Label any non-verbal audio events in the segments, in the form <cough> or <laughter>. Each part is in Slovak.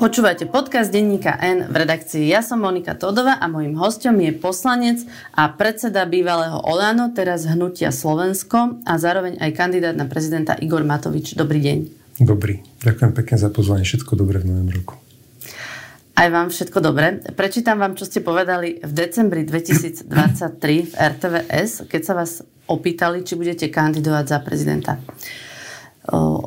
Počúvate podcast denníka N v redakcii. Ja som Monika Todova a mojim hostom je poslanec a predseda bývalého Olano, teraz hnutia Slovensko a zároveň aj kandidát na prezidenta Igor Matovič. Dobrý deň. Dobrý. Ďakujem pekne za pozvanie. Všetko dobré v novém roku. Aj vám všetko dobré. Prečítam vám, čo ste povedali v decembri 2023 v RTVS, keď sa vás opýtali, či budete kandidovať za prezidenta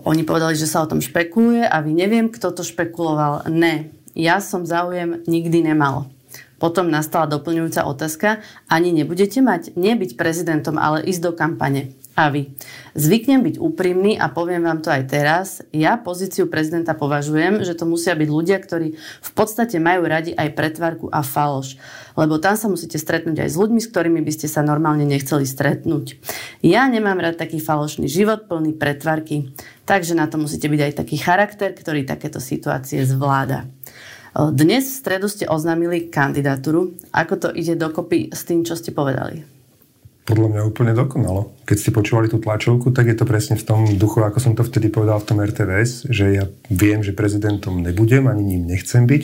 oni povedali, že sa o tom špekuluje a vy neviem, kto to špekuloval. Ne, ja som záujem nikdy nemal. Potom nastala doplňujúca otázka. Ani nebudete mať nebyť prezidentom, ale ísť do kampane. A vy. Zvyknem byť úprimný a poviem vám to aj teraz. Ja pozíciu prezidenta považujem, že to musia byť ľudia, ktorí v podstate majú radi aj pretvarku a faloš. Lebo tam sa musíte stretnúť aj s ľuďmi, s ktorými by ste sa normálne nechceli stretnúť. Ja nemám rád taký falošný život plný pretvarky. Takže na to musíte byť aj taký charakter, ktorý takéto situácie zvláda. Dnes v stredu ste oznámili kandidatúru. Ako to ide dokopy s tým, čo ste povedali? Podľa mňa úplne dokonalo. Keď ste počúvali tú tlačovku, tak je to presne v tom duchu, ako som to vtedy povedal v tom RTVS, že ja viem, že prezidentom nebudem, ani ním nechcem byť.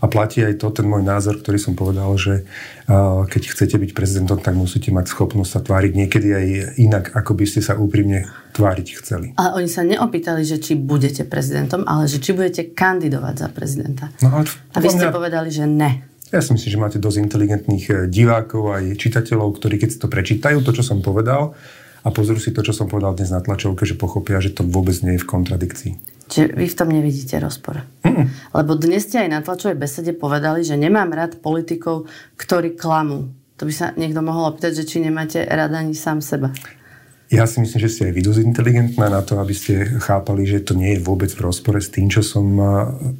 A platí aj to, ten môj názor, ktorý som povedal, že uh, keď chcete byť prezidentom, tak musíte mať schopnosť sa tváriť niekedy aj inak, ako by ste sa úprimne tváriť chceli. Ale oni sa neopýtali, že či budete prezidentom, ale že či budete kandidovať za prezidenta. No, ale a vy ste mňa... povedali, že ne. Ja si myslím, že máte dosť inteligentných eh, divákov aj čitateľov, ktorí keď si to prečítajú, to, čo som povedal, a pozrú si to, čo som povedal dnes na tlačovke, že pochopia, že to vôbec nie je v kontradikcii. Čiže vy v tom nevidíte rozpor. Mm-mm. Lebo dnes ste aj na tlačovej besede povedali, že nemám rád politikov, ktorí klamú. To by sa niekto mohol opýtať, že či nemáte rád ani sám seba. Ja si myslím, že ste aj vy dosť inteligentná na to, aby ste chápali, že to nie je vôbec v rozpore s tým, čo som, eh,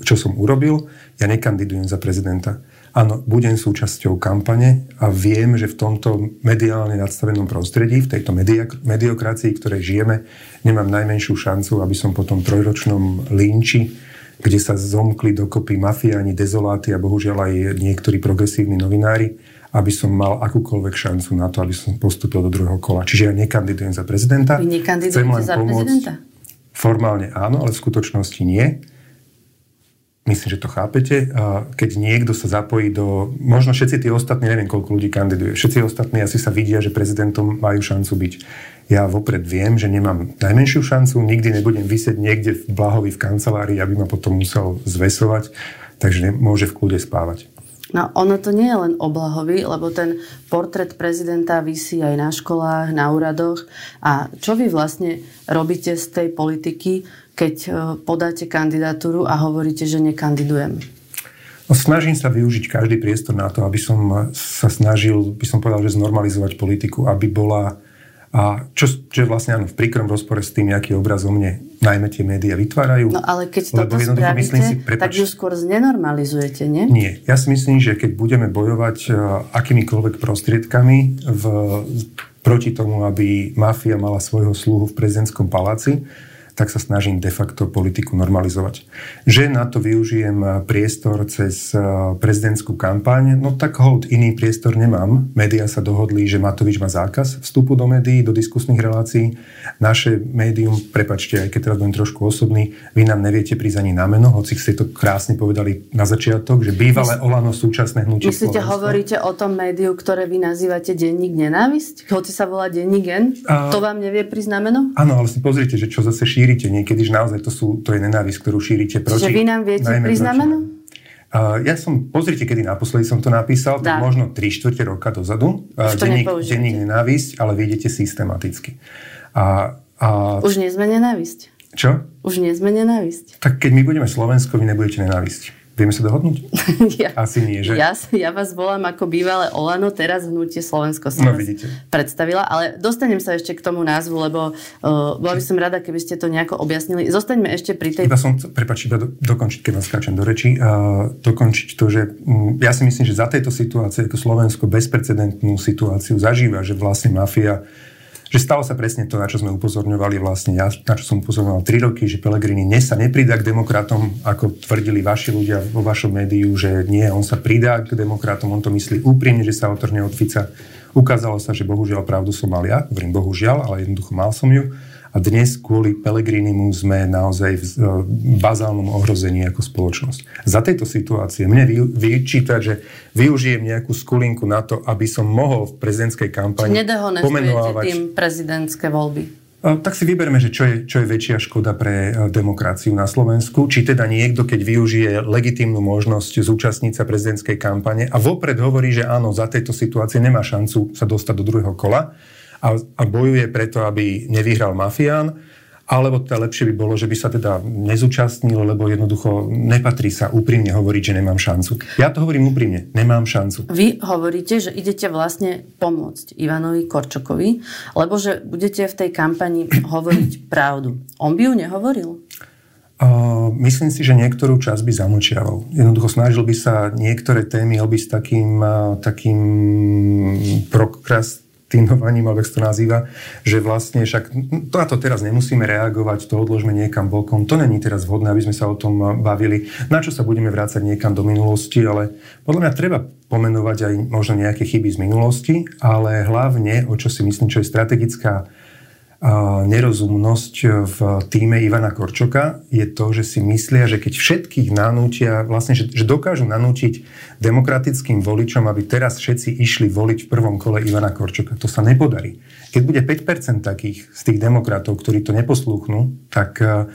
čo som urobil. Ja nekandidujem za prezidenta. Áno, budem súčasťou kampane a viem, že v tomto mediálne nadstavenom prostredí, v tejto mediokracii, ktorej žijeme, nemám najmenšiu šancu, aby som po tom trojročnom linči, kde sa zomkli dokopy mafiáni, dezoláty a bohužiaľ aj niektorí progresívni novinári, aby som mal akúkoľvek šancu na to, aby som postúpil do druhého kola. Čiže ja nekandidujem za prezidenta. Vy nekandidujete za prezidenta? Formálne áno, ale v skutočnosti nie myslím, že to chápete, keď niekto sa zapojí do, možno všetci tí ostatní, neviem koľko ľudí kandiduje, všetci ostatní asi sa vidia, že prezidentom majú šancu byť. Ja vopred viem, že nemám najmenšiu šancu, nikdy nebudem vysieť niekde v Blahovi v kancelárii, aby ma potom musel zvesovať, takže môže v kľude spávať. No ono to nie je len o Blahovi, lebo ten portrét prezidenta vysí aj na školách, na úradoch. A čo vy vlastne robíte z tej politiky, keď e, podáte kandidatúru a hovoríte, že nekandidujem? No, snažím sa využiť každý priestor na to, aby som sa snažil, by som povedal, že znormalizovať politiku, aby bola a čo, čo je vlastne áno, v príkrom rozpore s tým, aký obraz o mne najmä tie médiá vytvárajú. No ale keď toto spravíte, myslím si, prepač, tak ju skôr znenormalizujete, nie? Nie. Ja si myslím, že keď budeme bojovať uh, akýmikoľvek prostriedkami v, proti tomu, aby mafia mala svojho sluhu v prezidentskom paláci, tak sa snažím de facto politiku normalizovať. Že na to využijem eh, priestor cez eh, prezidentskú kampaň, no tak hold, iný priestor nemám. Média sa dohodli, že Matovič má zákaz vstupu do médií, do diskusných relácií. Naše médium, prepačte, aj keď teraz budem trošku osobný, vy nám neviete prísť ani na meno, hoci ste to krásne povedali na začiatok, že bývalé Olano súčasné hnutie Myslíte, Slovensko. hovoríte o tom médiu, ktoré vy nazývate denník nenávisť? Hoci sa volá denník N? A... To vám nevie prísť na meno? Áno, ale si pozrite, že čo zase šíri šírite niekedy, že naozaj to, sú, to je nenávisť, ktorú šírite proti... Čiže vy nám viete priznameno? Uh, ja som, pozrite, kedy naposledy som to napísal, tak možno 3 čtvrte roka dozadu. Uh, denník, denník nenávisť, ale vidíte systematicky. A, a... Už nie sme nenávisť. Čo? Už nie sme nenávisť. Tak keď my budeme Slovensko, vy nebudete nenávisť. Vieme sa dohodnúť? <laughs> ja, Asi nie, že? Ja, ja vás volám ako bývalé Olano, teraz hnutie Slovensko som no, vidíte. predstavila, ale dostanem sa ešte k tomu názvu, lebo uh, bola by som rada, keby ste to nejako objasnili. Zostaňme ešte pri tej... Iba som, prepač, iba do, dokončiť, keď vás skáčem do reči, uh, dokončiť to, že um, ja si myslím, že za tejto situácie, ako Slovensko bezprecedentnú situáciu zažíva, že vlastne mafia že stalo sa presne to, na čo sme upozorňovali vlastne ja, na čo som upozorňoval 3 roky, že Pelegrini ne sa nepridá k demokratom, ako tvrdili vaši ľudia vo vašom médiu, že nie, on sa pridá k demokratom, on to myslí úprimne, že sa otrhne od Fica. Ukázalo sa, že bohužiaľ pravdu som mal ja, hovorím bohužiaľ, ale jednoducho mal som ju. A dnes kvôli Pelegrinimu sme naozaj v bazálnom ohrození ako spoločnosť. Za tejto situácie mne vyčítať, že využijem nejakú skulinku na to, aby som mohol v prezidentskej kampani pomenovať... tým prezidentské voľby. Tak si vyberme, že čo je, čo je väčšia škoda pre demokraciu na Slovensku. Či teda niekto, keď využije legitímnu možnosť zúčastniť sa prezidentskej kampane a vopred hovorí, že áno, za tejto situácie nemá šancu sa dostať do druhého kola a, a bojuje preto, aby nevyhral mafián, alebo teda lepšie by bolo, že by sa teda nezúčastnil, lebo jednoducho nepatrí sa úprimne hovoriť, že nemám šancu. Ja to hovorím úprimne, nemám šancu. Vy hovoríte, že idete vlastne pomôcť Ivanovi Korčokovi, lebo že budete v tej kampani <clears throat> hovoriť pravdu. On by ju nehovoril? Uh, myslím si, že niektorú časť by zamlčiaval. Jednoducho snažil by sa niektoré témy obísť takým, uh, takým prokrast, tínovaním, alebo to nazýva, že vlastne však to na to teraz nemusíme reagovať, to odložme niekam bokom, to není teraz vhodné, aby sme sa o tom bavili, na čo sa budeme vrácať niekam do minulosti, ale podľa mňa treba pomenovať aj možno nejaké chyby z minulosti, ale hlavne, o čo si myslím, čo je strategická nerozumnosť v týme Ivana Korčoka je to, že si myslia, že keď všetkých nanútia, vlastne, že, že dokážu nanútiť demokratickým voličom, aby teraz všetci išli voliť v prvom kole Ivana Korčoka. To sa nepodarí. Keď bude 5% takých z tých demokratov, ktorí to neposlúchnú, tak Uh,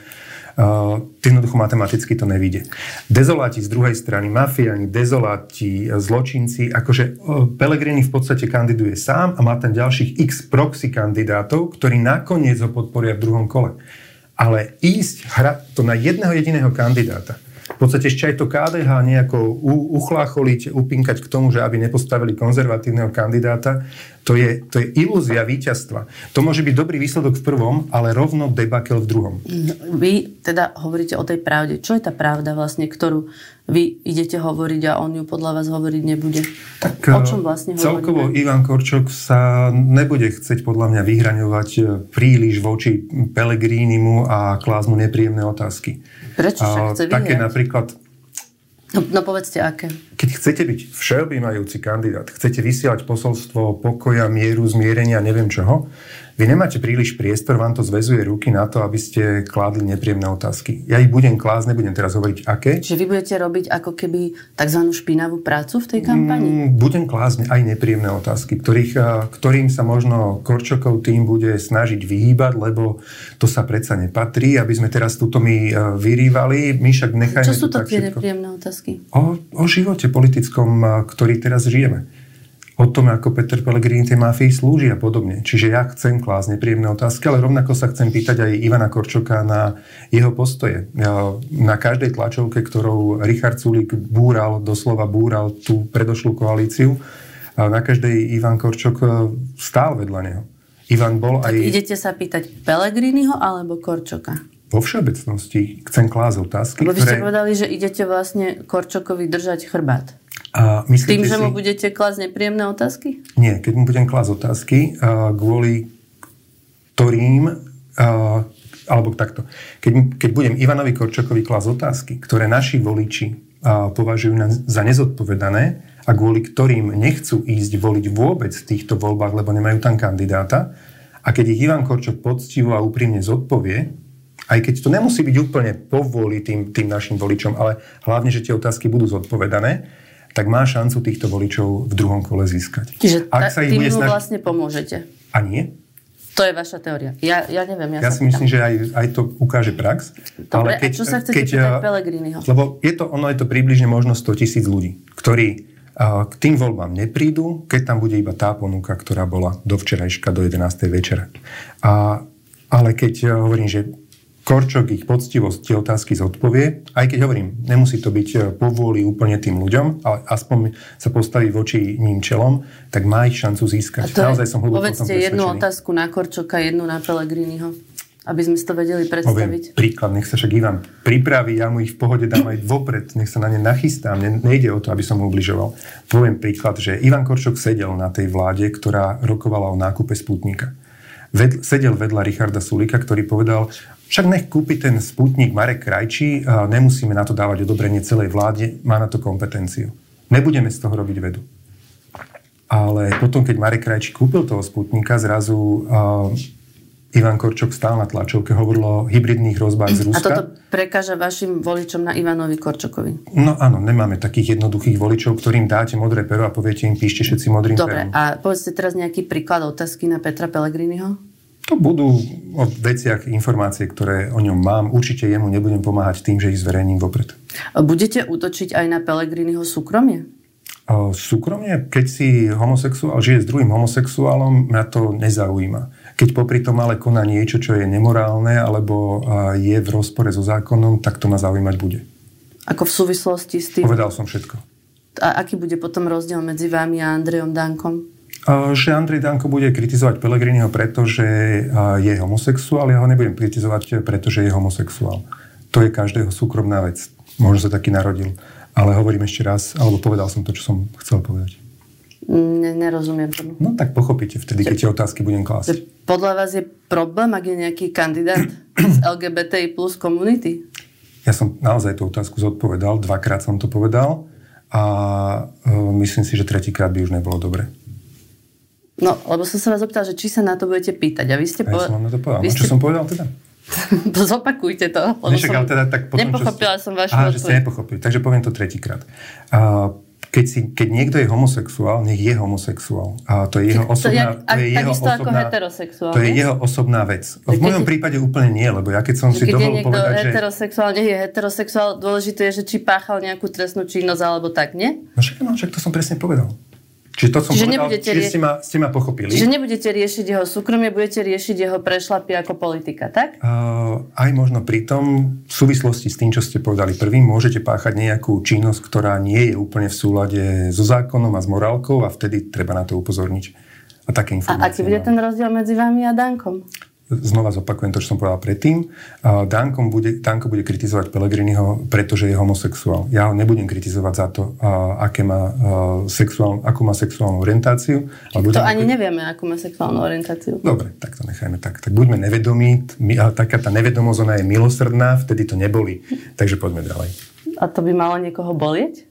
jednoducho matematicky to nevíde. Dezoláti z druhej strany, mafiáni, dezoláti, zločinci, akože uh, Pelegrini v podstate kandiduje sám a má ten ďalších x proxy kandidátov, ktorí nakoniec ho podporia v druhom kole. Ale ísť hrať to na jedného jediného kandidáta, v podstate ešte aj to KDH nejako uchlácholiť, upinkať k tomu, že aby nepostavili konzervatívneho kandidáta, to je, to je ilúzia víťazstva. To môže byť dobrý výsledok v prvom, ale rovno debakel v druhom. No, vy teda hovoríte o tej pravde. Čo je tá pravda vlastne, ktorú vy idete hovoriť a on ju podľa vás hovoriť nebude? Tak, o čom vlastne hovoríme? Celkovo Ivan Korčok sa nebude chcieť podľa mňa vyhraňovať e, príliš voči Pelegrínimu a klásť mu nepríjemné otázky. Prečo sa chce vyhrať? Také napríklad No, no povedzte, aké. Keď chcete byť všeobjímajúci kandidát, chcete vysielať posolstvo pokoja, mieru, zmierenia, neviem čoho, vy nemáte príliš priestor, vám to zväzuje ruky na to, aby ste kládli nepríjemné otázky. Ja ich budem klásť, nebudem teraz hovoriť aké. Čiže vy budete robiť ako keby tzv. špinavú prácu v tej kampani? Mm, budem klásť aj nepríjemné otázky, ktorých, ktorým sa možno Korčokov tým bude snažiť vyhýbať, lebo to sa predsa nepatrí, aby sme teraz túto my vyrývali. My však nechajme... Čo sú to tie nepríjemné otázky? O, o živote politickom, ktorý teraz žijeme o tom, ako Peter Pellegrini tej mafii slúži a podobne. Čiže ja chcem klásť nepríjemné otázky, ale rovnako sa chcem pýtať aj Ivana Korčoka na jeho postoje. Na každej tlačovke, ktorou Richard Sulik búral, doslova búral tú predošlú koalíciu, na každej Ivan Korčok e, stál vedľa neho. Ivan bol tak aj... idete sa pýtať Pellegriniho alebo Korčoka? Vo všeobecnosti chcem klásť otázky, Lebo vy ste ktoré... povedali, že idete vlastne Korčokovi držať chrbát. A Tým, že si... mu budete klásť nepríjemné otázky? Nie, keď mu budem klásť otázky, kvôli ktorým, alebo takto, keď, keď budem Ivanovi Korčokovi klásť otázky, ktoré naši voliči považujú za nezodpovedané a kvôli ktorým nechcú ísť voliť vôbec v týchto voľbách, lebo nemajú tam kandidáta, a keď ich Ivan Korčok poctivo a úprimne zodpovie, aj keď to nemusí byť úplne povôli tým, tým našim voličom, ale hlavne, že tie otázky budú zodpovedané, tak má šancu týchto voličov v druhom kole získať. Čiže Ak sa tým mu snaž... vlastne pomôžete. A nie? To je vaša teória. Ja, ja neviem. Ja, ja si myslím, že aj, aj to ukáže prax. Dobre, ale keď, a čo sa chcete keď, pýtať Pelegriniho? Lebo je to, ono je to približne možno 100 tisíc ľudí, ktorí k tým voľbám neprídu, keď tam bude iba tá ponuka, ktorá bola do včerajška, do 11. večera. A, ale keď hovorím, že Korčok ich poctivo tie otázky zodpovie, aj keď hovorím, nemusí to byť e, povôli úplne tým ľuďom, ale aspoň sa postaví voči ním čelom, tak má ich šancu získať. A Naozaj som hluboko Povedzte jednu otázku na Korčoka, jednu na Pelegriniho, aby sme si to vedeli predstaviť. Poviem príklad, nech sa však Ivan pripraví, ja mu ich v pohode dám aj vopred, nech sa na ne nachystám, ne, nejde o to, aby som mu ubližoval. Poviem príklad, že Ivan Korčok sedel na tej vláde, ktorá rokovala o nákupe Sputnika. Ved, sedel vedľa Richarda Sulika, ktorý povedal, však nech kúpi ten sputnik Marek Krajčí, a nemusíme na to dávať odobrenie celej vláde, má na to kompetenciu. Nebudeme z toho robiť vedu. Ale potom, keď Marek Krajčí kúpil toho sputnika, zrazu uh, Ivan Korčok stál na tlačovke, hovoril o hybridných hrozbách z Ruska. A toto prekáža vašim voličom na Ivanovi Korčokovi? No áno, nemáme takých jednoduchých voličov, ktorým dáte modré pero a poviete im, píšte všetci modrým Dobre, perom. a povedzte teraz nejaký príklad otázky na Petra Pellegriniho? To budú o veciach informácie, ktoré o ňom mám. Určite jemu nebudem pomáhať tým, že ich zverejním vopred. Budete útočiť aj na Pellegriniho súkromie? Súkromne, keď si homosexuál žije s druhým homosexuálom, mňa to nezaujíma. Keď popri tom ale koná niečo, čo je nemorálne alebo je v rozpore so zákonom, tak to ma zaujímať bude. Ako v súvislosti s tým? Povedal som všetko. A aký bude potom rozdiel medzi vami a Andrejom Dankom? Že Andrej Danko bude kritizovať Pelegriniho, pretože je homosexuál. Ja ho nebudem kritizovať, pretože je homosexuál. To je každého súkromná vec. Možno sa taký narodil. Ale hovorím ešte raz, alebo povedal som to, čo som chcel povedať. Ne, nerozumiem tomu. No tak pochopíte vtedy, keď tie otázky budem klásť. Podľa vás je problém, ak je nejaký kandidát z <clears throat> LGBTI plus komunity? Ja som naozaj tú otázku zodpovedal, dvakrát som to povedal a uh, myslím si, že tretíkrát by už nebolo dobre. No, lebo som sa vás opýtal, že či sa na to budete pýtať. A vy ste povedali... Ja som na to povedal. No, ste... čo som povedal teda? <laughs> Zopakujte to. Lebo Nešak, som... teda, tak potom, nepochopila čo... som vašu Aha, že ste nepochopili. Takže poviem to tretíkrát. Uh, keď, si, keď niekto je homosexuál, nech je homosexuál. A to je jeho osobná, to, je, to je jeho osobná, ako heterosexuál. To je jeho osobná vec. V mojom keď, prípade úplne nie, lebo ja keď som si dovolil povedať, že... heterosexuál, nech je heterosexuál, dôležité je, že či páchal nejakú trestnú činnosť alebo tak, nie? No však, no, však to som presne povedal. Čiže to som čiže povedal, čiže rie... ste, ma, ste ma pochopili. Čiže nebudete riešiť jeho súkromie, budete riešiť jeho prešlapy ako politika, tak? Uh, aj možno pri tom, v súvislosti s tým, čo ste povedali prvým, môžete páchať nejakú činnosť, ktorá nie je úplne v súlade so zákonom a s morálkou a vtedy treba na to upozorniť. A také informácie. A aký bude ten rozdiel medzi vami a Dankom? Znova zopakujem to, čo som povedal predtým. Danko bude, Danko bude kritizovať Pelegriniho, pretože je homosexuál. Ja ho nebudem kritizovať za to, aké má sexuál, akú má sexuálnu orientáciu. Ale to ani kri... nevieme, akú má sexuálnu orientáciu. Dobre, tak to nechajme tak. Tak buďme nevedomí, taká tá nevedomosť, ona je milosrdná, vtedy to neboli. Takže poďme ďalej. A to by malo niekoho bolieť?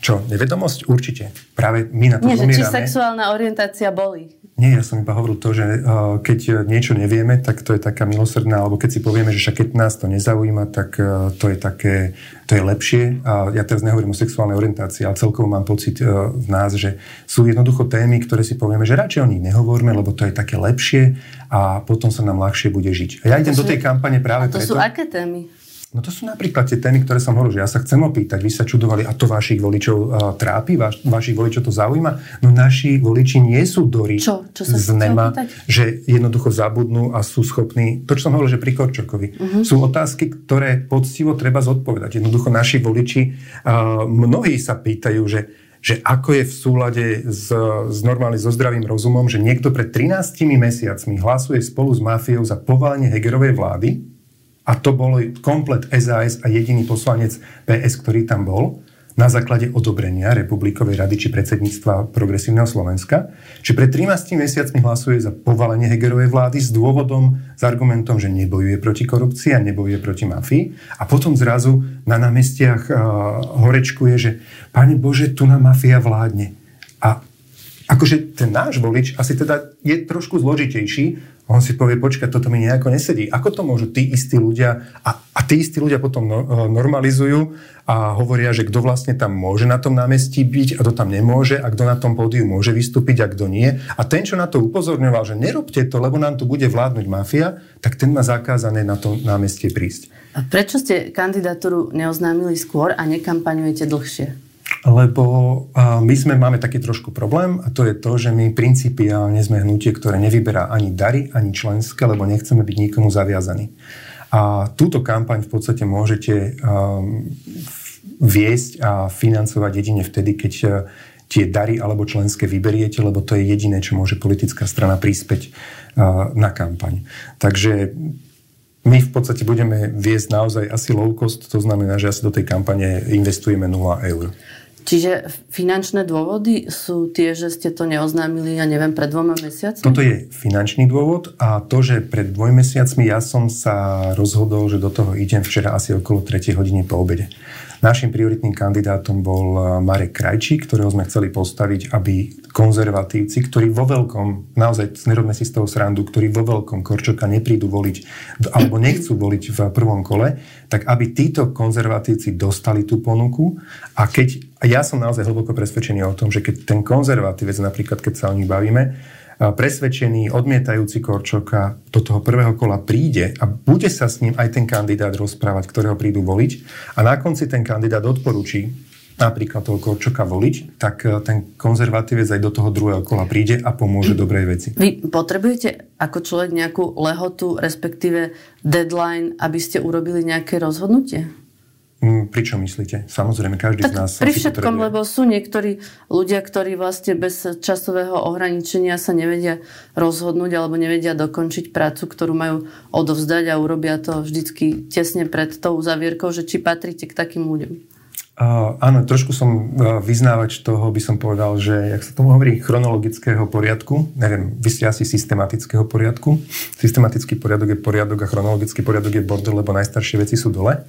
Čo, nevedomosť? Určite. Práve my na to Nie, že či sexuálna orientácia boli. Nie, ja som iba hovoril to, že uh, keď niečo nevieme, tak to je taká milosrdná, alebo keď si povieme, že však keď nás to nezaujíma, tak uh, to je také, to je lepšie. A ja teraz nehovorím o sexuálnej orientácii, ale celkovo mám pocit uh, v nás, že sú jednoducho témy, ktoré si povieme, že radšej o nich nehovoríme, lebo to je také lepšie a potom sa nám ľahšie bude žiť. A ja idem do tej kampane práve a to preto... sú aké témy? No to sú napríklad tie témy, ktoré som hovoril, že ja sa chcem opýtať, vy sa čudovali, a to vašich voličov uh, trápi, vaš, vašich voličov to zaujíma. No naši voliči nie sú dory čo? Čo sa z nema, že jednoducho zabudnú a sú schopní, to čo som hovoril, že pri Korčokovi, uh-huh. sú otázky, ktoré poctivo treba zodpovedať. Jednoducho naši voliči, uh, mnohí sa pýtajú, že že ako je v súlade s, s normálne so zdravým rozumom, že niekto pred 13 mesiacmi hlasuje spolu s mafiou za povalenie Hegerovej vlády, a to bol komplet SAS a jediný poslanec PS, ktorý tam bol, na základe odobrenia Republikovej rady či predsedníctva Progresívneho Slovenska. Či pred 13 mesiacmi hlasuje za povalenie Hegerovej vlády s dôvodom, s argumentom, že nebojuje proti korupcii a nebojuje proti mafii. A potom zrazu na námestiach uh, horečkuje, že Pane Bože, tu na mafia vládne. A akože ten náš volič asi teda je trošku zložitejší, on si povie, počkaj, toto mi nejako nesedí. Ako to môžu tí istí ľudia, a, a tí istí ľudia potom no, e, normalizujú a hovoria, že kto vlastne tam môže na tom námestí byť a kto tam nemôže a kto na tom pódiu môže vystúpiť a kto nie. A ten, čo na to upozorňoval, že nerobte to, lebo nám tu bude vládnuť mafia, tak ten má zakázané na to námestie prísť. A prečo ste kandidatúru neoznámili skôr a nekampaňujete dlhšie? Lebo my sme, máme taký trošku problém a to je to, že my principiálne sme hnutie, ktoré nevyberá ani dary, ani členské, lebo nechceme byť nikomu zaviazaní. A túto kampaň v podstate môžete um, viesť a financovať jedine vtedy, keď uh, tie dary alebo členské vyberiete, lebo to je jediné, čo môže politická strana prispäť uh, na kampaň. Takže my v podstate budeme viesť naozaj asi low cost, to znamená, že asi do tej kampane investujeme 0 eur. Čiže finančné dôvody sú tie, že ste to neoznámili, ja neviem, pred dvoma mesiacmi? Toto je finančný dôvod a to, že pred dvoj mesiacmi ja som sa rozhodol, že do toho idem včera asi okolo 3 hodiny po obede. Našim prioritným kandidátom bol e, Marek Krajčí, ktorého sme chceli postaviť, aby konzervatívci, ktorí vo veľkom, naozaj nerobme si z toho srandu, ktorí vo veľkom Korčoka neprídu voliť alebo nechcú voliť v prvom kole, tak aby títo konzervatívci dostali tú ponuku. A keď, a ja som naozaj hlboko presvedčený o tom, že keď ten konzervatívec, napríklad keď sa o nich bavíme, presvedčený, odmietajúci Korčoka do toho prvého kola príde a bude sa s ním aj ten kandidát rozprávať, ktorého prídu voliť a na konci ten kandidát odporúči napríklad toho Korčoka voliť, tak e, ten konzervatívec aj do toho druhého kola príde a pomôže dobrej veci. Vy potrebujete ako človek nejakú lehotu, respektíve deadline, aby ste urobili nejaké rozhodnutie? Mm, pri čo myslíte? Samozrejme, každý tak z nás... Pri všetkom, lebo sú niektorí ľudia, ktorí vlastne bez časového ohraničenia sa nevedia rozhodnúť alebo nevedia dokončiť prácu, ktorú majú odovzdať a urobia to vždycky tesne pred tou zavierkou, že či patríte k takým ľuďom. Uh, áno, trošku som uh, vyznávač toho, by som povedal, že, jak sa tomu hovorí, chronologického poriadku. Neviem, vy ste asi systematického poriadku. Systematický poriadok je poriadok a chronologický poriadok je bordel, lebo najstaršie veci sú dole.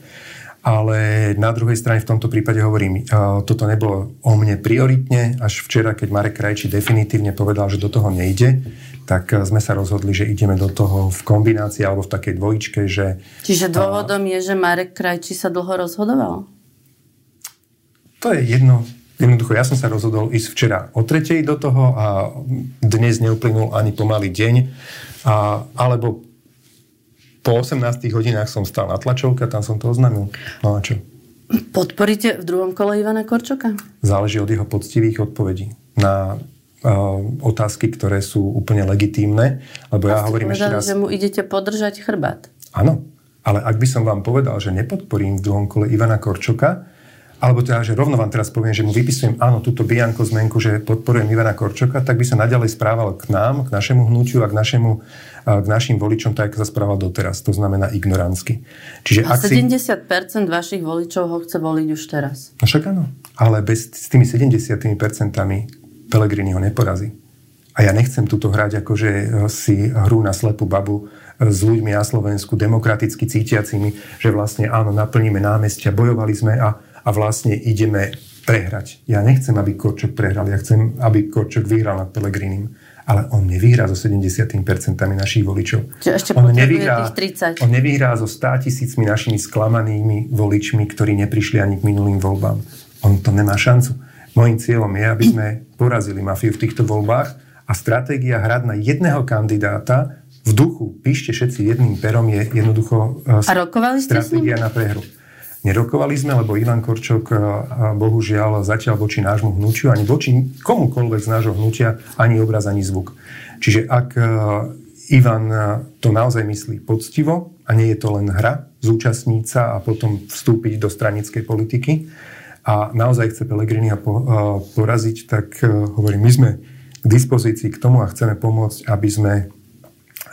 Ale na druhej strane v tomto prípade hovorím, toto nebolo o mne prioritne. Až včera, keď Marek Krajčí definitívne povedal, že do toho nejde, tak sme sa rozhodli, že ideme do toho v kombinácii alebo v takej dvojičke, že... Čiže dôvodom je, že Marek Krajčí sa dlho rozhodoval? To je jedno. Jednoducho, ja som sa rozhodol ísť včera o tretej do toho a dnes neuplynul ani pomaly deň. A, alebo po 18 hodinách som stal na tlačovke a tam som to oznámil. No a čo? Podporíte v druhom kole Ivana Korčoka? Záleží od jeho poctivých odpovedí na uh, otázky, ktoré sú úplne legitímne. Lebo ja hovorím povedali, ešte raz... že mu idete podržať chrbát. Áno, ale ak by som vám povedal, že nepodporím v druhom kole Ivana Korčoka, alebo teda, že rovno vám teraz poviem, že mu vypisujem áno, túto bianko zmenku, že podporujem Ivana Korčoka, tak by sa naďalej správal k nám, k našemu hnutiu a k, našemu, a k našim voličom tak, ako sa správal doteraz. To znamená ignorantsky. Čiže a ak 70% si... vašich voličov ho chce voliť už teraz. No však áno. Ale bez, s tými 70% Pelegrini ho neporazí. A ja nechcem túto hrať akože si hru na slepú babu e, s ľuďmi na Slovensku, demokraticky cítiacimi, že vlastne áno, naplníme námestia, bojovali sme a a vlastne ideme prehrať. Ja nechcem, aby Korčok prehral, ja chcem, aby Korčok vyhral nad Pelegrinim. Ale on nevyhrá so 70% našich voličov. Čiže ešte on nevyhrá, tých 30. On nevyhrá so 100 tisícmi našimi sklamanými voličmi, ktorí neprišli ani k minulým voľbám. On to nemá šancu. Mojím cieľom je, aby sme porazili mafiu v týchto voľbách a stratégia hrať na jedného kandidáta v duchu, píšte všetci jedným perom, je jednoducho uh, a rokovali ste stratégia na prehru. Nerokovali sme, lebo Ivan Korčok bohužiaľ zatiaľ voči nášmu hnutiu, ani voči komukoľvek z nášho hnutia, ani obraz, ani zvuk. Čiže ak Ivan to naozaj myslí poctivo a nie je to len hra, zúčastniť sa a potom vstúpiť do stranickej politiky a naozaj chce Pelegrini poraziť, tak hovorím, my sme k dispozícii k tomu a chceme pomôcť, aby sme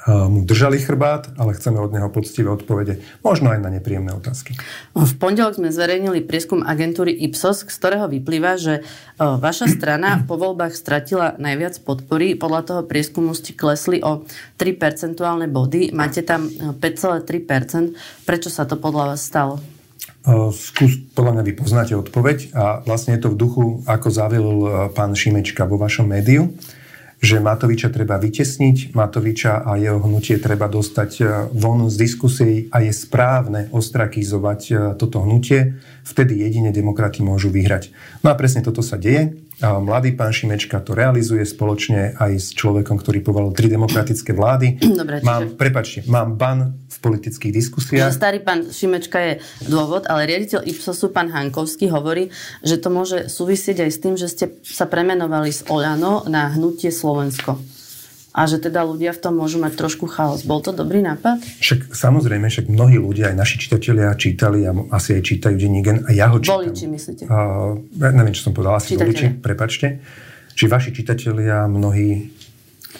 mu držali chrbát, ale chceme od neho poctivé odpovede, možno aj na nepríjemné otázky. V pondelok sme zverejnili prieskum agentúry Ipsos, z ktorého vyplýva, že vaša strana po voľbách stratila najviac podpory. Podľa toho prieskumu ste klesli o 3 percentuálne body. Máte tam 5,3%. Prečo sa to podľa vás stalo? Skús, podľa mňa vy poznáte odpoveď a vlastne je to v duchu, ako zavilil pán Šimečka vo vašom médiu že Matoviča treba vytesniť, Matoviča a jeho hnutie treba dostať e, von z diskusie a je správne ostrakizovať e, toto hnutie, vtedy jedine demokrati môžu vyhrať. No a presne toto sa deje. Mladý pán Šimečka to realizuje spoločne aj s človekom, ktorý povolil tri demokratické vlády. <clears throat> Dobre, mám, čiže... prepačte, mám ban v politických diskusiách. Starý pán Šimečka je dôvod, ale riaditeľ Ipsosu, pán Hankovský, hovorí, že to môže súvisieť aj s tým, že ste sa premenovali z Oľano na hnutie Slovensko a že teda ľudia v tom môžu mať trošku chaos. Bol to dobrý nápad? Však samozrejme, však mnohí ľudia, aj naši čitatelia čítali a asi aj čítajú denník a ja ho čítam. Voliči, myslíte? Uh, neviem, čo som povedal, asi voliči, prepačte. Či vaši čitatelia, mnohí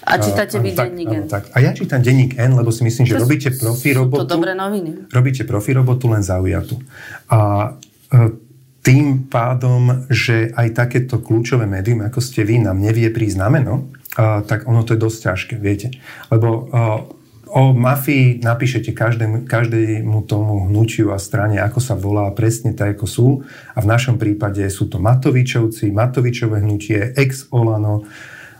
a čítate vy denník N. Tak. A ja čítam denník N, lebo si myslím, že to robíte profi robotu. To dobré noviny. Robíte profi robotu len zaujatú. A e, tým pádom, že aj takéto kľúčové médium, ako ste vy, nám nevie prísť tak ono to je dosť ťažké, viete. Lebo O mafii napíšete každému, každému tomu hnutiu a strane, ako sa volá, presne tak, ako sú. A v našom prípade sú to Matovičovci, Matovičové hnutie, ex-Olano,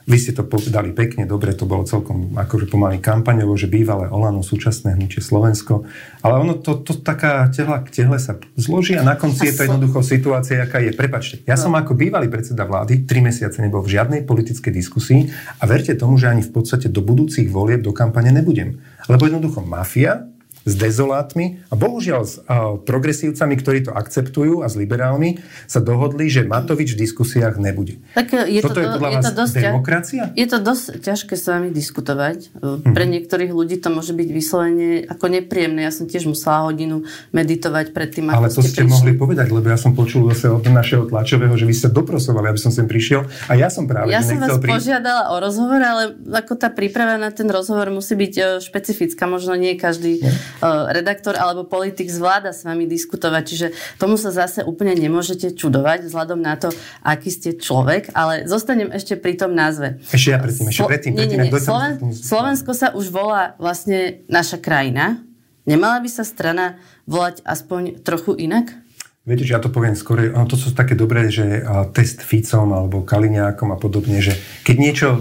vy ste to povedali pekne, dobre, to bolo celkom akože pomaly kampaňovo, že bývalé Olano, súčasné hnutie Slovensko. Ale ono to, to taká tehla k tehle sa zloží a na konci a je to jednoducho situácia, aká je. Prepačte, ja som no. ako bývalý predseda vlády, tri mesiace nebol v žiadnej politickej diskusii a verte tomu, že ani v podstate do budúcich volieb do kampane nebudem. Lebo jednoducho mafia s dezolátmi a bohužiaľ s progresívcami, ktorí to akceptujú a s liberálmi sa dohodli, že Matovič v diskusiách nebude. Tak e, je Toto to, je podľa je vás to dosť, demokracia? Je to dosť ťažké s vami diskutovať. Mm-hmm. Pre niektorých ľudí to môže byť vyslovene ako nepríjemné. Ja som tiež musela hodinu meditovať pred tým, ako Ale to ste, ste mohli povedať, lebo ja som počul zase od našeho tlačového, že vy ste doprosovali, aby som sem prišiel a ja som práve Ja som vás pri... požiadala o rozhovor, ale ako tá príprava na ten rozhovor musí byť e, špecifická. Možno nie každý redaktor alebo politik zvláda s vami diskutovať, čiže tomu sa zase úplne nemôžete čudovať vzhľadom na to, aký ste človek, ale zostanem ešte pri tom názve. Ešte ja predtým, ešte predtým. Nie, nie, nie. Sloven, Slovensko sa už volá vlastne naša krajina. Nemala by sa strana volať aspoň trochu inak? Viete, že ja to poviem skôr, to sú také dobré, že test Ficom alebo Kaliňákom a podobne, že keď niečo e,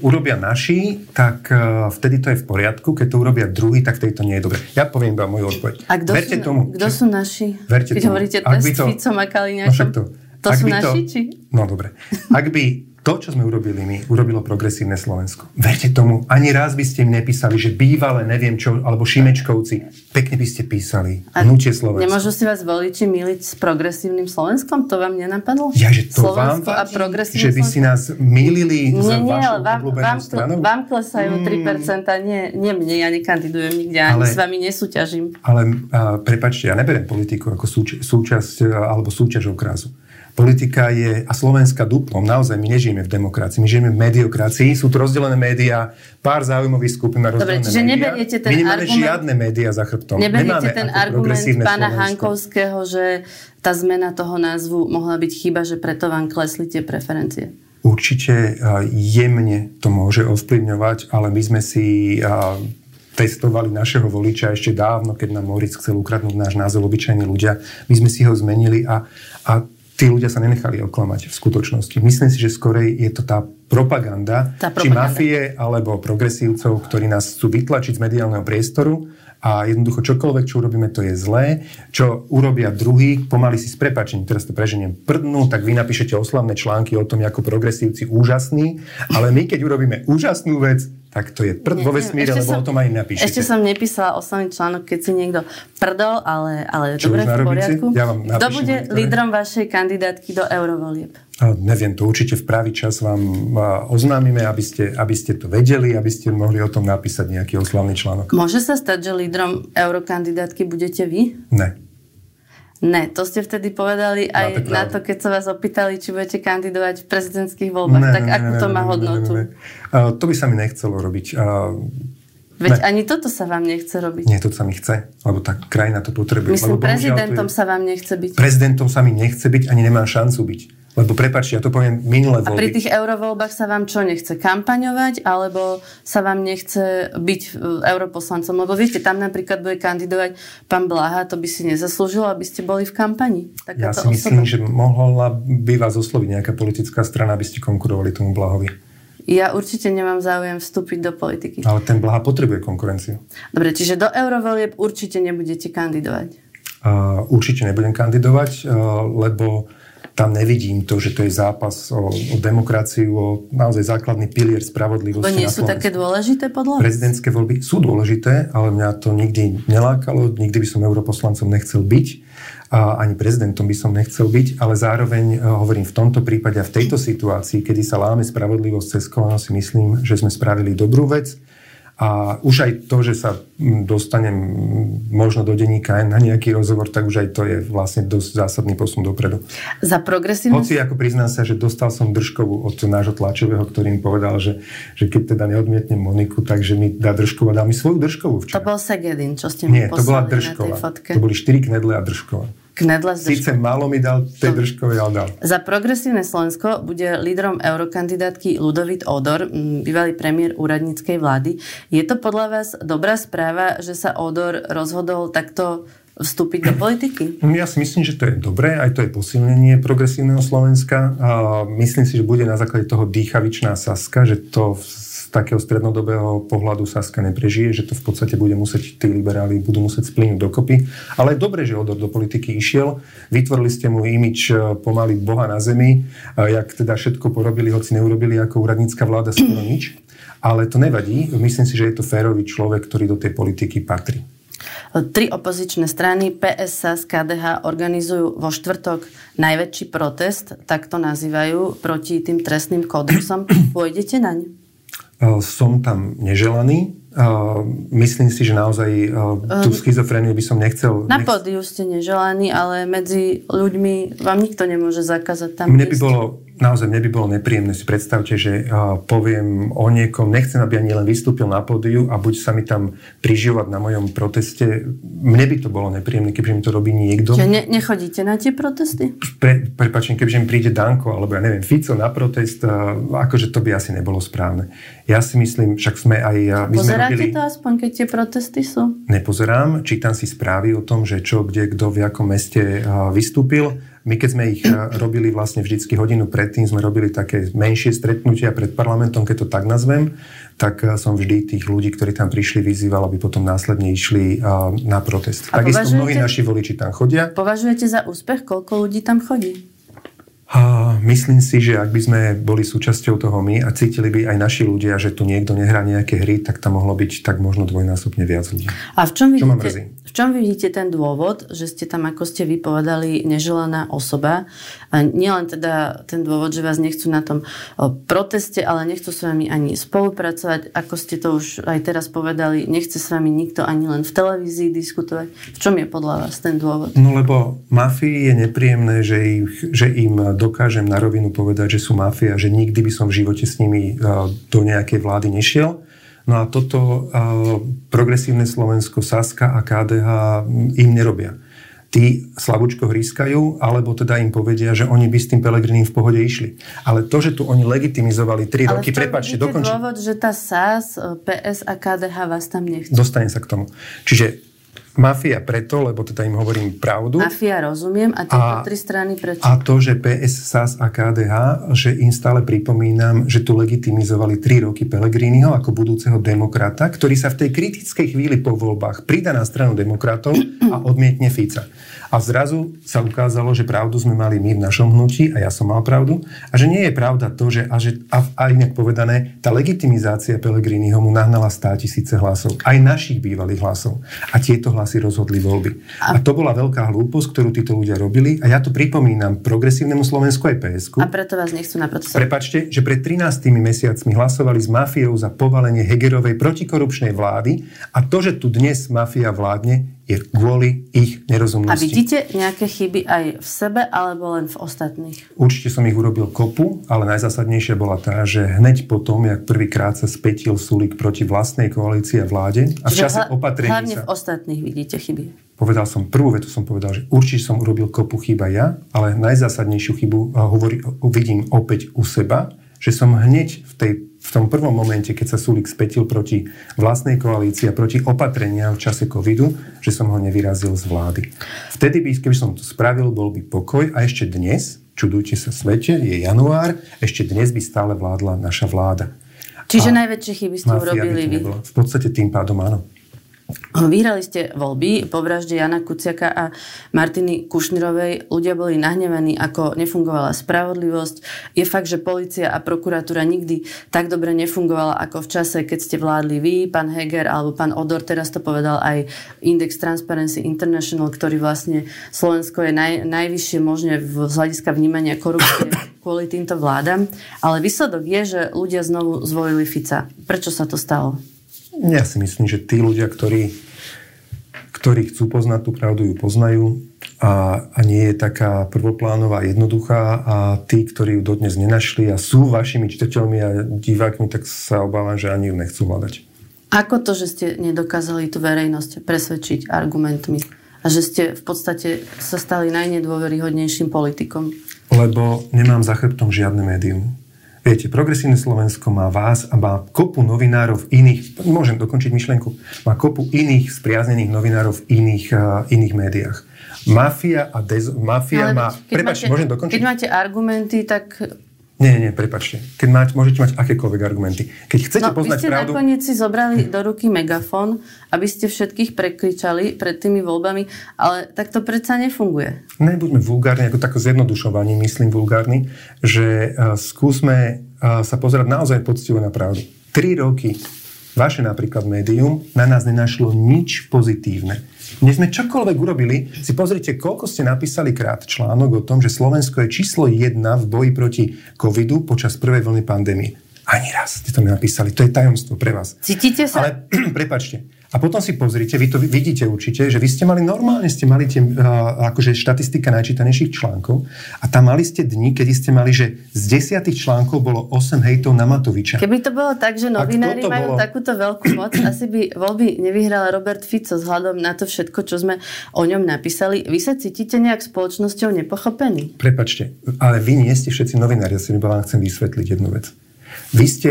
urobia naši, tak e, vtedy to je v poriadku, keď to urobia druhý, tak vtedy to nie je dobré. Ja poviem iba moju odpoveď. A kto verte sú, tomu. Kto sú naši? Verte keď tomu. hovoríte test to, Ficom a Kaliňákom, no to, to sú naši, to, či? No dobre. Ak by to, čo sme urobili my, urobilo progresívne Slovensko. Verte tomu, ani raz by ste im nepísali, že bývalé, neviem čo, alebo Šimečkovci. Pekne by ste písali. Hnutie Slovensko. Nemôžu si vás voliči miliť s progresívnym Slovenskom? To vám nenapadlo? Ja, že to Slovensko vám vadí, Že by si nás milili nie, za nie, vašou vám, vám, stranou? Vám klesajú mm. 3%, nie, nie mne, ja nekandidujem nikde, ale, ani s vami nesúťažím. Ale uh, prepačte, ja neberiem politiku ako súč- súčasť uh, alebo súťaž o krásu. Politika je, a Slovenska duplom, naozaj my nežijeme v demokracii, my žijeme v mediokracii, sú tu rozdelené médiá, pár záujmových skupín na rozdelené Dobre, čiže médiá. neberiete ten my nemáme argument, žiadne médiá za chrbtom. Neberiete ten argument pána Slovensko. Hankovského, že tá zmena toho názvu mohla byť chyba, že preto vám klesli tie preferencie? Určite jemne to môže ovplyvňovať, ale my sme si testovali našeho voliča ešte dávno, keď nám Moritz chcel ukradnúť náš názov obyčajní ľudia. My sme si ho zmenili a, a tí ľudia sa nenechali oklamať v skutočnosti. Myslím si, že skorej je to tá propaganda, tá propaganda. či mafie alebo progresívcov, ktorí nás chcú vytlačiť z mediálneho priestoru a jednoducho čokoľvek, čo urobíme, to je zlé. Čo urobia druhý, pomaly si s prepačením, teraz to preženiem, prdnú, tak vy napíšete oslavné články o tom, ako progresívci úžasní, ale my, keď urobíme úžasnú vec, tak to je prd vo vesmíre, lebo som, o tom aj napíšete. Ešte som nepísala oslavný článok, keď si niekto prdol, ale, ale Čo dobre, v poriadku. Ja vám Kto bude niektoré? lídrom vašej kandidátky do eurovolieb? A neviem, to určite v pravý čas vám oznámime, aby ste, aby ste to vedeli, aby ste mohli o tom napísať nejaký oslavný článok. Môže sa stať, že lídrom eurokandidátky budete vy? Ne. Ne, to ste vtedy povedali aj na to, keď sa vás opýtali, či budete kandidovať v prezidentských voľbách. Ne, tak ne, akú ne, to má ne, hodnotu? Ne, ne, ne. Uh, to by sa mi nechcelo robiť. Uh, Veď ne. ani toto sa vám nechce robiť. Nie, to sa mi chce, lebo tá krajina to potrebuje. Myslím, lebo prezidentom je... sa vám nechce byť. Prezidentom sa mi nechce byť, ani nemám šancu byť. Lebo prepačte, ja to poviem minulé voľby. A pri tých eurovoľbách sa vám čo, nechce kampaňovať, alebo sa vám nechce byť e, europoslancom? Lebo viete, tam napríklad bude kandidovať pán Blaha, to by si nezaslúžilo, aby ste boli v kampani. ja si myslím, osoba. že mohla by vás osloviť nejaká politická strana, aby ste konkurovali tomu Blahovi. Ja určite nemám záujem vstúpiť do politiky. Ale ten Blaha potrebuje konkurenciu. Dobre, čiže do eurovolieb určite nebudete kandidovať. Uh, určite nebudem kandidovať, uh, lebo tam nevidím to, že to je zápas o, o demokraciu, o naozaj základný pilier spravodlivosti. To nie sú také dôležité podľa Prezidentské voľby sú dôležité, ale mňa to nikdy nelákalo, nikdy by som europoslancom nechcel byť a ani prezidentom by som nechcel byť, ale zároveň e, hovorím v tomto prípade a v tejto situácii, kedy sa láme spravodlivosť cez koleno, si myslím, že sme spravili dobrú vec a už aj to, že sa dostanem možno do denníka na nejaký rozhovor, tak už aj to je vlastne dosť zásadný posun dopredu. Za progresívnosť? Hoci ako priznám sa, že dostal som držkovú od nášho tlačového, ktorý mi povedal, že, že keď teda neodmietnem Moniku, takže mi dá držkovú a dal mi svoju držkovú včera. To bol Segedin, čo ste mi Nie, to bola držková. To boli štyri knedle a držková. Knedla s Sice málo mi dal tej držkovej, ale dal. Za progresívne Slovensko bude lídrom eurokandidátky Ludovit Odor, bývalý premiér úradníckej vlády. Je to podľa vás dobrá správa, že sa Odor rozhodol takto vstúpiť do politiky? <clears throat> Ja si myslím, že to je dobré, aj to je posilnenie progresívneho Slovenska. A myslím si, že bude na základe toho dýchavičná Saska, že to z takého strednodobého pohľadu Saska neprežije, že to v podstate bude musieť, tí liberáli budú musieť splínuť dokopy. Ale je dobré, že Odor do politiky išiel. Vytvorili ste mu imič e, pomaly Boha na zemi, jak teda všetko porobili, hoci neurobili ako úradnícka vláda skoro nič. Ale to nevadí. Myslím si, že je to férový človek, ktorý do tej politiky patrí. Tri opozičné strany PSS, KDH organizujú vo štvrtok najväčší protest, tak to nazývajú, proti tým trestným kódexom. <clears throat> Pôjdete naň? Som tam neželaný. Myslím si, že naozaj tú ehm, schizofréniu by som nechcel... Na pódiu ste neželaní, ale medzi ľuďmi vám nikto nemôže zakázať tam Mne by bolo naozaj mne by bolo nepríjemné. Si predstavte, že poviem o niekom, nechcem, aby ani len vystúpil na pódiu a buď sa mi tam prižívať na mojom proteste. Mne by to bolo nepríjemné, kebyže mi to robí niekto. Čiže ne, nechodíte na tie protesty? Pre, prepačím, kebyže mi príde Danko, alebo ja neviem, Fico na protest, akože to by asi nebolo správne. Ja si myslím, však sme aj... My Pozeráte sme robili... to aspoň, keď tie protesty sú? Nepozerám, čítam si správy o tom, že čo, kde, kto, v akom meste vystúpil my keď sme ich eh, robili vlastne vždycky hodinu predtým, sme robili také menšie stretnutia pred parlamentom, keď to tak nazvem, tak eh, som vždy tých ľudí, ktorí tam prišli, vyzýval, aby potom následne išli eh, na protest. A Takisto mnohí naši voliči tam chodia. Považujete za úspech, koľko ľudí tam chodí? A myslím si, že ak by sme boli súčasťou toho my a cítili by aj naši ľudia, že tu niekto nehrá nejaké hry, tak tam mohlo byť tak možno dvojnásobne viac ľudí. A v čom vidíte, v čom vidíte ten dôvod, že ste tam, ako ste vypovedali, neželaná osoba? A nielen teda ten dôvod, že vás nechcú na tom proteste, ale nechcú s vami ani spolupracovať, ako ste to už aj teraz povedali, nechce s vami nikto ani len v televízii diskutovať. V čom je podľa vás ten dôvod? No lebo mafii je nepríjemné, že, ich, že im dokážem na rovinu povedať, že sú mafia, že nikdy by som v živote s nimi do nejakej vlády nešiel No a toto progresívne Slovensko, Saska a KDH im nerobia. Tí slabúčko hrískajú, alebo teda im povedia, že oni by s tým Pelegrinim v pohode išli. Ale to, že tu oni legitimizovali 3 roky, prepačte, dokončím. dôvod, že tá SAS, PS a KDH vás tam nechcú? Dostane sa k tomu. Čiže Mafia preto, lebo teda im hovorím pravdu. Mafia rozumiem a tieto tri strany prečo? A to, že PS, SAS a KDH, že im stále pripomínam, že tu legitimizovali 3 roky Pelegriniho ako budúceho demokrata, ktorý sa v tej kritickej chvíli po voľbách pridá na stranu demokratov a odmietne Fica. A zrazu sa ukázalo, že pravdu sme mali my v našom hnutí a ja som mal pravdu. A že nie je pravda to, že, a, že, a, a inak povedané, tá legitimizácia Pelegriniho mu nahnala 100 tisíce hlasov. Aj našich bývalých hlasov. A tieto hlasy rozhodli voľby. A, a to bola veľká hlúposť, ktorú títo ľudia robili. A ja to pripomínam progresívnemu Slovensku aj PSK. A preto vás nechcú na proces. Prepačte, že pred 13 mesiacmi hlasovali s mafiou za povalenie Hegerovej protikorupčnej vlády a to, že tu dnes mafia vládne, je kvôli ich nerozumnosti. A vidíte nejaké chyby aj v sebe, alebo len v ostatných? Určite som ich urobil kopu, ale najzásadnejšia bola tá, že hneď potom, jak prvýkrát sa spätil Sulik proti vlastnej koalícii a vláde a v čase hla, opatrení Hlavne sa... v ostatných vidíte chyby. Povedal som, prvú vetu som povedal, že určite som urobil kopu chyba ja, ale najzásadnejšiu chybu hovorí, vidím opäť u seba, že som hneď v tej v tom prvom momente, keď sa Sulik spätil proti vlastnej koalícii a proti opatreniam v čase covidu, že som ho nevyrazil z vlády. Vtedy by, keby som to spravil, bol by pokoj a ešte dnes, čudujte sa svete, je január, ešte dnes by stále vládla naša vláda. Čiže a najväčšie chyby ste urobili vy? V podstate tým pádom áno. Vyhrali ste voľby po vražde Jana Kuciaka a Martiny Kušnirovej. Ľudia boli nahnevaní, ako nefungovala spravodlivosť. Je fakt, že policia a prokuratúra nikdy tak dobre nefungovala, ako v čase, keď ste vládli vy, pán Heger alebo pán Odor. Teraz to povedal aj Index Transparency International, ktorý vlastne Slovensko je naj, najvyššie možne v, z hľadiska vnímania korupcie kvôli týmto vládam. Ale výsledok je, že ľudia znovu zvolili Fica. Prečo sa to stalo? Ja si myslím, že tí ľudia, ktorí, ktorí chcú poznať tú pravdu, ju poznajú a, a nie je taká prvoplánová, jednoduchá a tí, ktorí ju dodnes nenašli a sú vašimi čitateľmi a divákmi, tak sa obávam, že ani ju nechcú hľadať. Ako to, že ste nedokázali tú verejnosť presvedčiť argumentmi? a že ste v podstate sa stali najnedôveryhodnejším politikom? Lebo nemám za chrbtom žiadne médium. Viete, Progresívne Slovensko má vás a má kopu novinárov iných, môžem dokončiť myšlenku, má kopu iných spriaznených novinárov v iných, uh, iných médiách. Mafia a dez, mafia Ale má... Prepač, môžem dokončiť? Keď máte argumenty, tak nie, nie, prepačte. Keď máte, môžete mať akékoľvek argumenty. Keď chcete no, poznať vy ste pravdu... nakoniec si zobrali do ruky megafón, aby ste všetkých prekričali pred tými voľbami, ale tak to predsa nefunguje. Nebuďme vulgárni, ako také zjednodušovanie, myslím vulgárny, že uh, skúsme uh, sa pozerať naozaj poctivo na pravdu. Tri roky vaše napríklad médium na nás nenašlo nič pozitívne. Dnes sme čokoľvek urobili, si pozrite, koľko ste napísali krát článok o tom, že Slovensko je číslo jedna v boji proti covidu počas prvej vlny pandémie. Ani raz ste to nenapísali. To je tajomstvo pre vás. Cítite sa? Ale <clears throat> prepačte, a potom si pozrite, vy to vidíte určite, že vy ste mali normálne, ste mali tie, uh, akože štatistika najčítanejších článkov a tam mali ste dni, kedy ste mali, že z desiatých článkov bolo 8 hejtov na Matoviča. Keby to bolo tak, že novinári majú bolo... takúto veľkú moc, <clears throat> asi by voľby nevyhral Robert Fico vzhľadom na to všetko, čo sme o ňom napísali. Vy sa cítite nejak spoločnosťou nepochopení? Prepačte, ale vy nie ste všetci novinári, ja si vám chcem vysvetliť jednu vec. Vy ste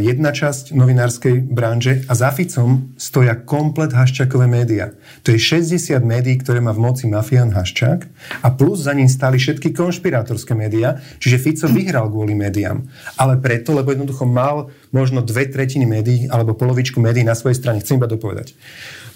jedna časť novinárskej branže a za Ficom stoja komplet Haščakové médiá. To je 60 médií, ktoré má v moci mafián Haščák a plus za ním stali všetky konšpirátorské médiá, čiže Fico vyhral kvôli médiám. Ale preto, lebo jednoducho mal možno dve tretiny médií alebo polovičku médií na svojej strane. Chcem iba dopovedať.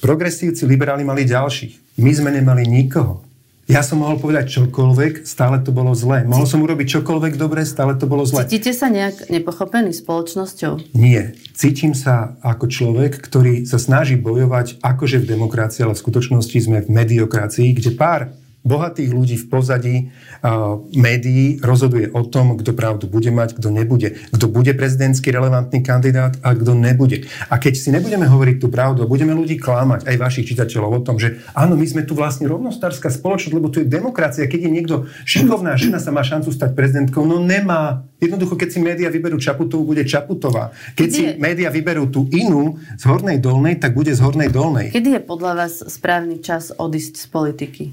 Progresívci, liberáli mali ďalších. My sme nemali nikoho. Ja som mohol povedať čokoľvek, stále to bolo zlé. Mohol som urobiť čokoľvek dobre, stále to bolo zlé. Cítite sa nejak nepochopený spoločnosťou? Nie. Cítim sa ako človek, ktorý sa snaží bojovať akože v demokracii, ale v skutočnosti sme v mediokracii, kde pár bohatých ľudí v pozadí uh, médií rozhoduje o tom, kto pravdu bude mať, kto nebude, kto bude prezidentský relevantný kandidát a kto nebude. A keď si nebudeme hovoriť tú pravdu a budeme ľudí klamať, aj vašich čitateľov o tom, že áno, my sme tu vlastne rovnostárska spoločnosť, lebo tu je demokracia, keď je niekto šikovná žena sa má šancu stať prezidentkou, no nemá. Jednoducho, keď si médiá vyberú Čaputovú, bude Čaputová. Keď Kedy si je... médiá vyberú tú inú z hornej dolnej, tak bude z hornej dolnej. Kedy je podľa vás správny čas odísť z politiky?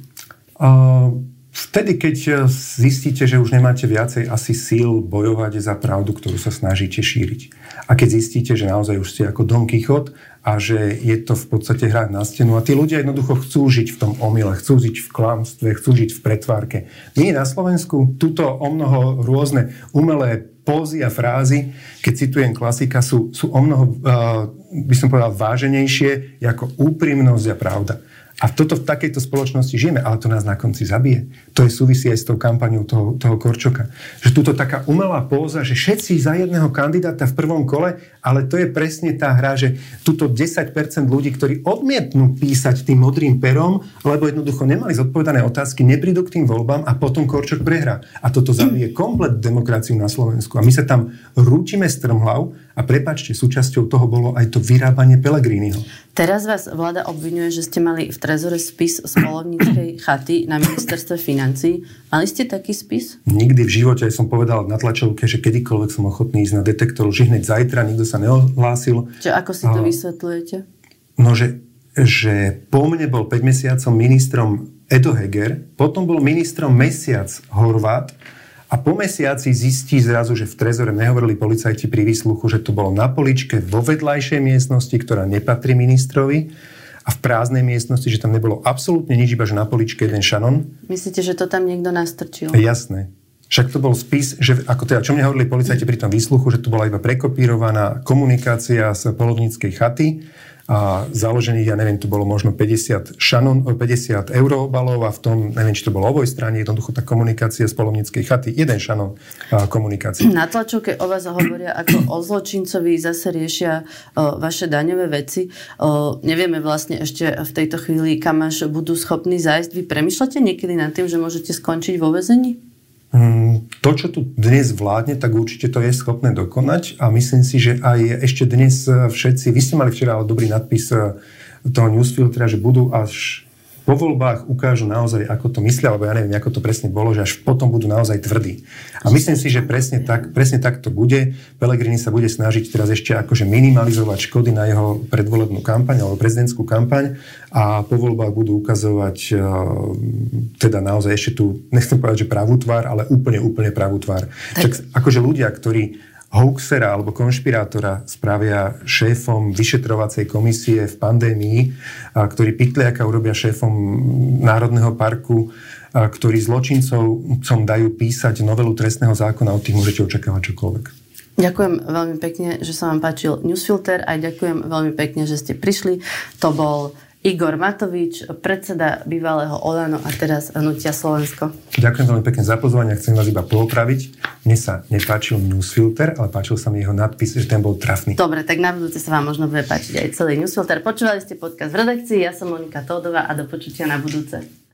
Vtedy, keď zistíte, že už nemáte viacej asi síl bojovať za pravdu, ktorú sa snažíte šíriť. A keď zistíte, že naozaj už ste ako Don Quixote a že je to v podstate hrať na stenu a tí ľudia jednoducho chcú žiť v tom omyle, chcú žiť v klamstve, chcú žiť v pretvárke. My na Slovensku túto o mnoho rôzne umelé pózy a frázy, keď citujem klasika, sú, sú o mnoho, uh, by som povedal, váženejšie ako úprimnosť a pravda. A toto v takejto spoločnosti žijeme, ale to nás na konci zabije. To je súvisí aj s tou kampaňou toho, toho Korčoka. Že túto taká umelá póza, že všetci za jedného kandidáta v prvom kole, ale to je presne tá hra, že túto 10% ľudí, ktorí odmietnú písať tým modrým perom, lebo jednoducho nemali zodpovedané otázky, neprídu k tým voľbám a potom Korčok prehrá. A toto zabije komplet demokraciu na Slovensku. A my sa tam rútime strmhlav a prepačte, súčasťou toho bolo aj to vyrábanie Pelegriniho. Teraz vás vláda obvinuje, že ste mali v trezore spis z polovníckej <clears throat> chaty na ministerstve financí. Mali ste taký spis? Nikdy v živote som povedal na tlačovke, že kedykoľvek som ochotný ísť na detektor že hneď zajtra, nikto sa neohlásil. Čo, ako si to vysvetľujete? No, že, že po mne bol 5 mesiacom ministrom Edo Heger, potom bol ministrom mesiac Horvát a po mesiaci zistí zrazu, že v Trezore nehovorili policajti pri výsluchu, že to bolo na poličke vo vedľajšej miestnosti, ktorá nepatrí ministrovi a v prázdnej miestnosti, že tam nebolo absolútne nič, iba že na poličke jeden šanon. Myslíte, že to tam niekto nastrčil? Jasné. Však to bol spis, že ako teda, čo mne hovorili policajti pri tom výsluchu, že to bola iba prekopírovaná komunikácia z polovníckej chaty a založených, ja neviem, tu bolo možno 50 šanon, 50 eurobalov a v tom, neviem, či to bolo oboj strane, jednoducho tá komunikácia z polovníckej chaty, jeden šanon komunikácie. Na tlačovke o vás hovoria ako o zločincovi, zase riešia o, vaše daňové veci. O, nevieme vlastne ešte v tejto chvíli, kam až budú schopní zájsť. Vy premyšľate niekedy nad tým, že môžete skončiť vo vezení? Mm, to, čo tu dnes vládne, tak určite to je schopné dokonať a myslím si, že aj ešte dnes všetci, vy ste mali včera dobrý nadpis eh, toho newsfiltra, že budú až po voľbách ukážu naozaj, ako to myslia, alebo ja neviem, ako to presne bolo, že až potom budú naozaj tvrdí. A myslím si, že presne tak, presne tak to bude. Pelegrini sa bude snažiť teraz ešte akože minimalizovať škody na jeho predvolebnú kampaň alebo prezidentskú kampaň a po voľbách budú ukazovať uh, teda naozaj ešte tu, nechcem povedať, že pravú tvár, ale úplne, úplne pravú tvár. Tak. Však akože ľudia, ktorí hoaxera alebo konšpirátora spravia šéfom vyšetrovacej komisie v pandémii, a ktorý Pitliaka urobia šéfom Národného parku, a ktorí zločincov dajú písať novelu trestného zákona, od tých môžete očakávať čokoľvek. Ďakujem veľmi pekne, že sa vám páčil Newsfilter a ďakujem veľmi pekne, že ste prišli. To bol Igor Matovič, predseda bývalého Olano a teraz Hnutia Slovensko. Ďakujem veľmi pekne za pozvanie a chcem vás iba poopraviť. Mne sa nepáčil newsfilter, ale páčil sa mi jeho nadpis, že ten bol trafný. Dobre, tak na budúce sa vám možno bude páčiť aj celý newsfilter. Počúvali ste podcast v redakcii, ja som Monika Tódová a do počutia na budúce.